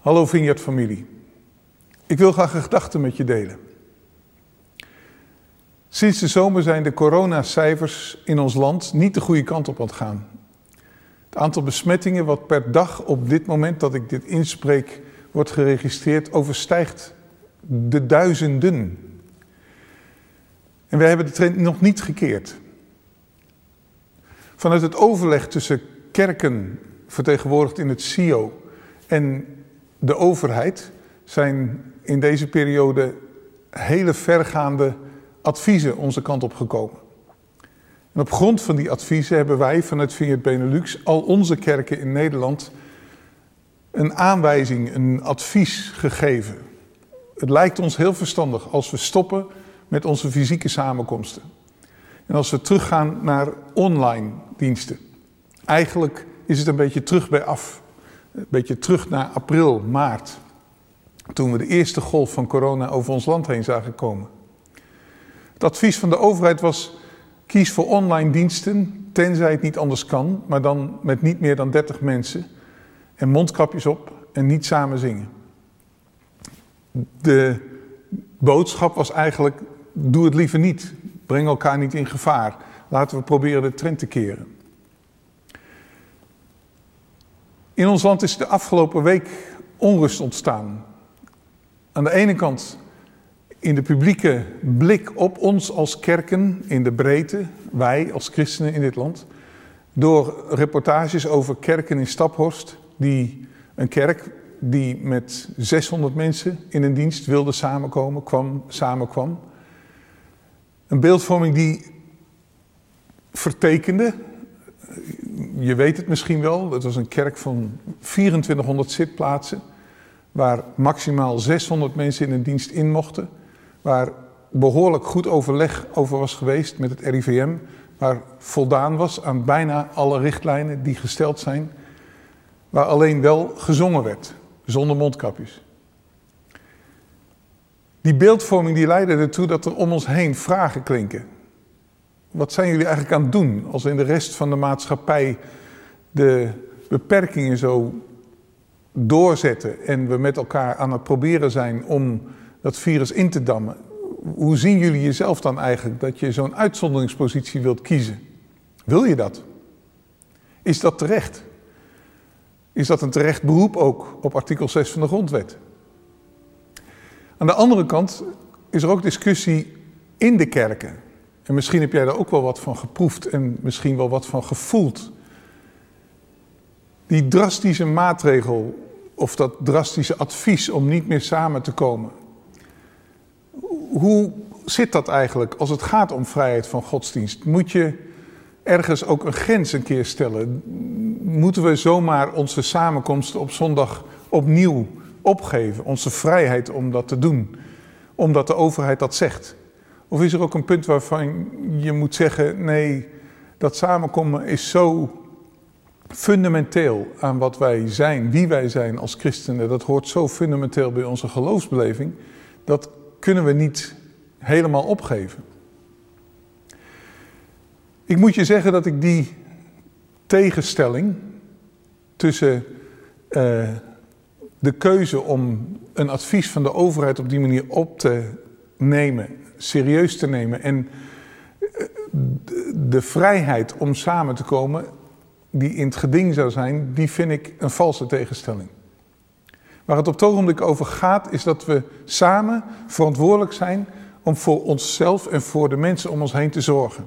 Hallo Vineyard familie. Ik wil graag een gedachte met je delen. Sinds de zomer zijn de coronacijfers in ons land niet de goede kant op aan het gaan. Het aantal besmettingen wat per dag op dit moment dat ik dit inspreek wordt geregistreerd overstijgt de duizenden. En wij hebben de trend nog niet gekeerd. Vanuit het overleg tussen kerken, vertegenwoordigd in het CIO, en de overheid zijn in deze periode hele vergaande adviezen onze kant op gekomen. En op grond van die adviezen hebben wij vanuit Vineyard Benelux al onze kerken in Nederland een aanwijzing, een advies gegeven. Het lijkt ons heel verstandig als we stoppen met onze fysieke samenkomsten. En als we teruggaan naar online diensten. Eigenlijk is het een beetje terug bij af. Een beetje terug naar april, maart. Toen we de eerste golf van corona over ons land heen zagen komen. Het advies van de overheid was: kies voor online diensten, tenzij het niet anders kan, maar dan met niet meer dan 30 mensen. En mondkapjes op en niet samen zingen. De boodschap was eigenlijk: doe het liever niet. Breng elkaar niet in gevaar. Laten we proberen de trend te keren. In ons land is de afgelopen week onrust ontstaan. Aan de ene kant in de publieke blik op ons als kerken in de breedte, wij als christenen in dit land, door reportages over kerken in Staphorst, die een kerk die met 600 mensen in een dienst wilde samenkomen, kwam, samenkwam. Een beeldvorming die vertekende, je weet het misschien wel, het was een kerk van 2400 zitplaatsen, waar maximaal 600 mensen in een dienst in mochten, waar behoorlijk goed overleg over was geweest met het RIVM, waar voldaan was aan bijna alle richtlijnen die gesteld zijn, waar alleen wel gezongen werd, zonder mondkapjes. Die beeldvorming die leidde ertoe dat er om ons heen vragen klinken. Wat zijn jullie eigenlijk aan het doen als in de rest van de maatschappij de beperkingen zo doorzetten en we met elkaar aan het proberen zijn om dat virus in te dammen? Hoe zien jullie jezelf dan eigenlijk dat je zo'n uitzonderingspositie wilt kiezen? Wil je dat? Is dat terecht? Is dat een terecht beroep ook op artikel 6 van de Grondwet? Aan de andere kant is er ook discussie in de kerken. En misschien heb jij daar ook wel wat van geproefd en misschien wel wat van gevoeld. Die drastische maatregel of dat drastische advies om niet meer samen te komen. Hoe zit dat eigenlijk als het gaat om vrijheid van godsdienst? Moet je ergens ook een grens een keer stellen? Moeten we zomaar onze samenkomsten op zondag opnieuw opgeven? Onze vrijheid om dat te doen, omdat de overheid dat zegt? Of is er ook een punt waarvan je moet zeggen: nee, dat samenkomen is zo fundamenteel aan wat wij zijn, wie wij zijn als christenen. Dat hoort zo fundamenteel bij onze geloofsbeleving. Dat kunnen we niet helemaal opgeven. Ik moet je zeggen dat ik die tegenstelling tussen uh, de keuze om een advies van de overheid op die manier op te nemen, serieus te nemen en eh, de vrijheid om samen te komen, die in het geding zou zijn, die vind ik een valse tegenstelling. Waar het op het ogenblik over gaat, is dat we samen verantwoordelijk zijn om voor onszelf en voor de mensen om ons heen te zorgen.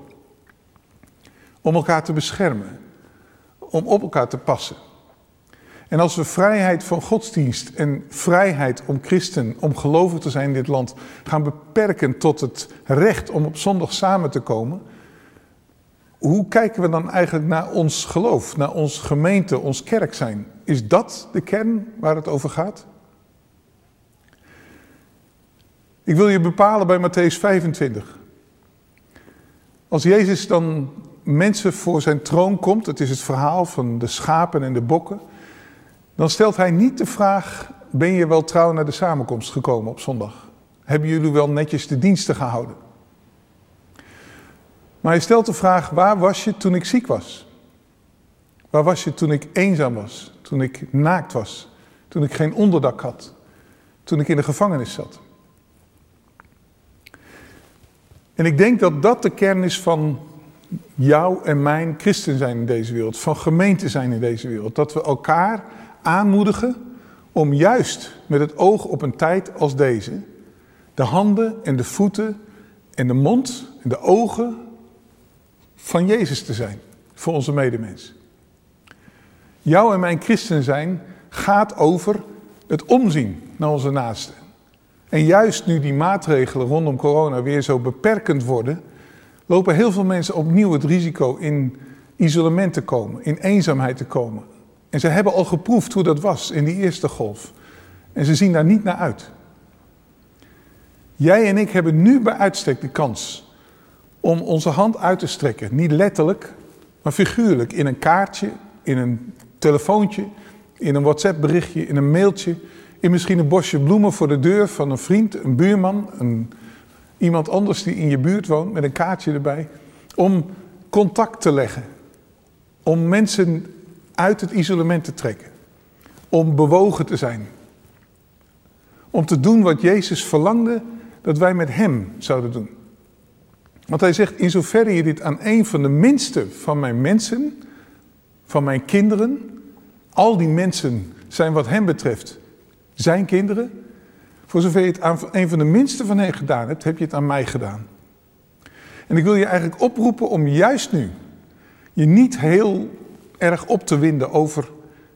Om elkaar te beschermen. Om op elkaar te passen. En als we vrijheid van godsdienst en vrijheid om christen, om gelovig te zijn in dit land, gaan beperken tot het recht om op zondag samen te komen, hoe kijken we dan eigenlijk naar ons geloof, naar ons gemeente, ons kerk zijn? Is dat de kern waar het over gaat? Ik wil je bepalen bij Matthäus 25. Als Jezus dan mensen voor zijn troon komt, het is het verhaal van de schapen en de bokken, dan stelt hij niet de vraag: ben je wel trouw naar de samenkomst gekomen op zondag? Hebben jullie wel netjes de diensten gehouden? Maar hij stelt de vraag: waar was je toen ik ziek was? Waar was je toen ik eenzaam was? Toen ik naakt was? Toen ik geen onderdak had. Toen ik in de gevangenis zat. En ik denk dat dat de kern is van jou en mijn christen zijn in deze wereld, van gemeente zijn in deze wereld. Dat we elkaar aanmoedigen om juist met het oog op een tijd als deze, de handen en de voeten en de mond en de ogen van Jezus te zijn voor onze medemens. Jouw en mijn christen zijn gaat over het omzien naar onze naasten. En juist nu die maatregelen rondom corona weer zo beperkend worden, lopen heel veel mensen opnieuw het risico in isolement te komen, in eenzaamheid te komen. En ze hebben al geproefd hoe dat was in die eerste golf. En ze zien daar niet naar uit. Jij en ik hebben nu bij uitstek de kans om onze hand uit te strekken. Niet letterlijk, maar figuurlijk. In een kaartje, in een telefoontje, in een WhatsApp-berichtje, in een mailtje. In misschien een bosje bloemen voor de deur van een vriend, een buurman, een, iemand anders die in je buurt woont met een kaartje erbij. Om contact te leggen. Om mensen uit het isolement te trekken. Om bewogen te zijn. Om te doen wat Jezus verlangde dat wij met Hem zouden doen. Want hij zegt, in zoverre je dit aan een van de minste van mijn mensen, van mijn kinderen, al die mensen zijn wat hem betreft zijn kinderen, voor zover je het aan een van de minste van hen gedaan hebt, heb je het aan mij gedaan. En ik wil je eigenlijk oproepen om juist nu je niet heel erg op te winden over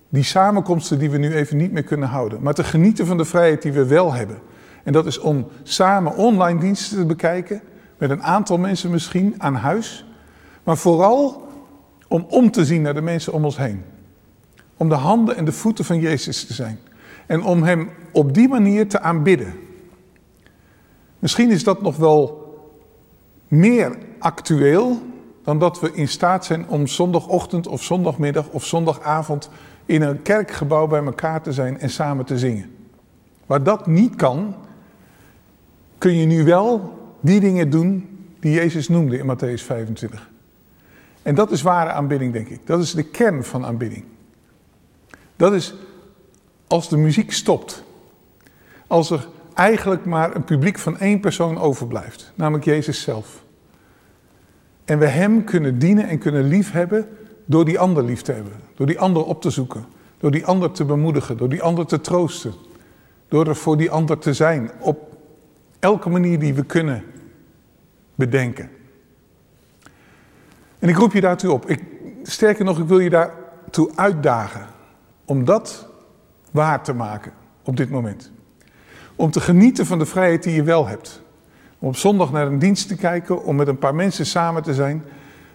die samenkomsten die we nu even niet meer kunnen houden, maar te genieten van de vrijheid die we wel hebben. En dat is om samen online diensten te bekijken, met een aantal mensen misschien aan huis, maar vooral om om te zien naar de mensen om ons heen. Om de handen en de voeten van Jezus te zijn. En om Hem op die manier te aanbidden. Misschien is dat nog wel meer actueel dan dat we in staat zijn om zondagochtend of zondagmiddag of zondagavond in een kerkgebouw bij elkaar te zijn en samen te zingen. Waar dat niet kan, kun je nu wel die dingen doen die Jezus noemde in Matthäus 25. En dat is ware aanbidding, denk ik. Dat is de kern van aanbidding. Dat is als de muziek stopt. Als er eigenlijk maar een publiek van één persoon overblijft, namelijk Jezus zelf. En we Hem kunnen dienen en kunnen liefhebben door die ander lief te hebben. Door die ander op te zoeken. Door die ander te bemoedigen. Door die ander te troosten. Door er voor die ander te zijn. Op elke manier die we kunnen bedenken. En ik roep je daartoe op. Ik, sterker nog, ik wil je daartoe uitdagen. Om dat waar te maken op dit moment. Om te genieten van de vrijheid die je wel hebt. Om op zondag naar een dienst te kijken, om met een paar mensen samen te zijn.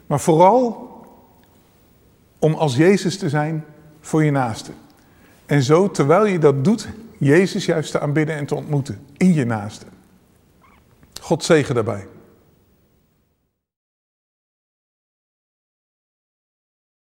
Maar vooral om als Jezus te zijn voor je naaste. En zo, terwijl je dat doet, Jezus juist te aanbidden en te ontmoeten in je naaste. God zegen daarbij.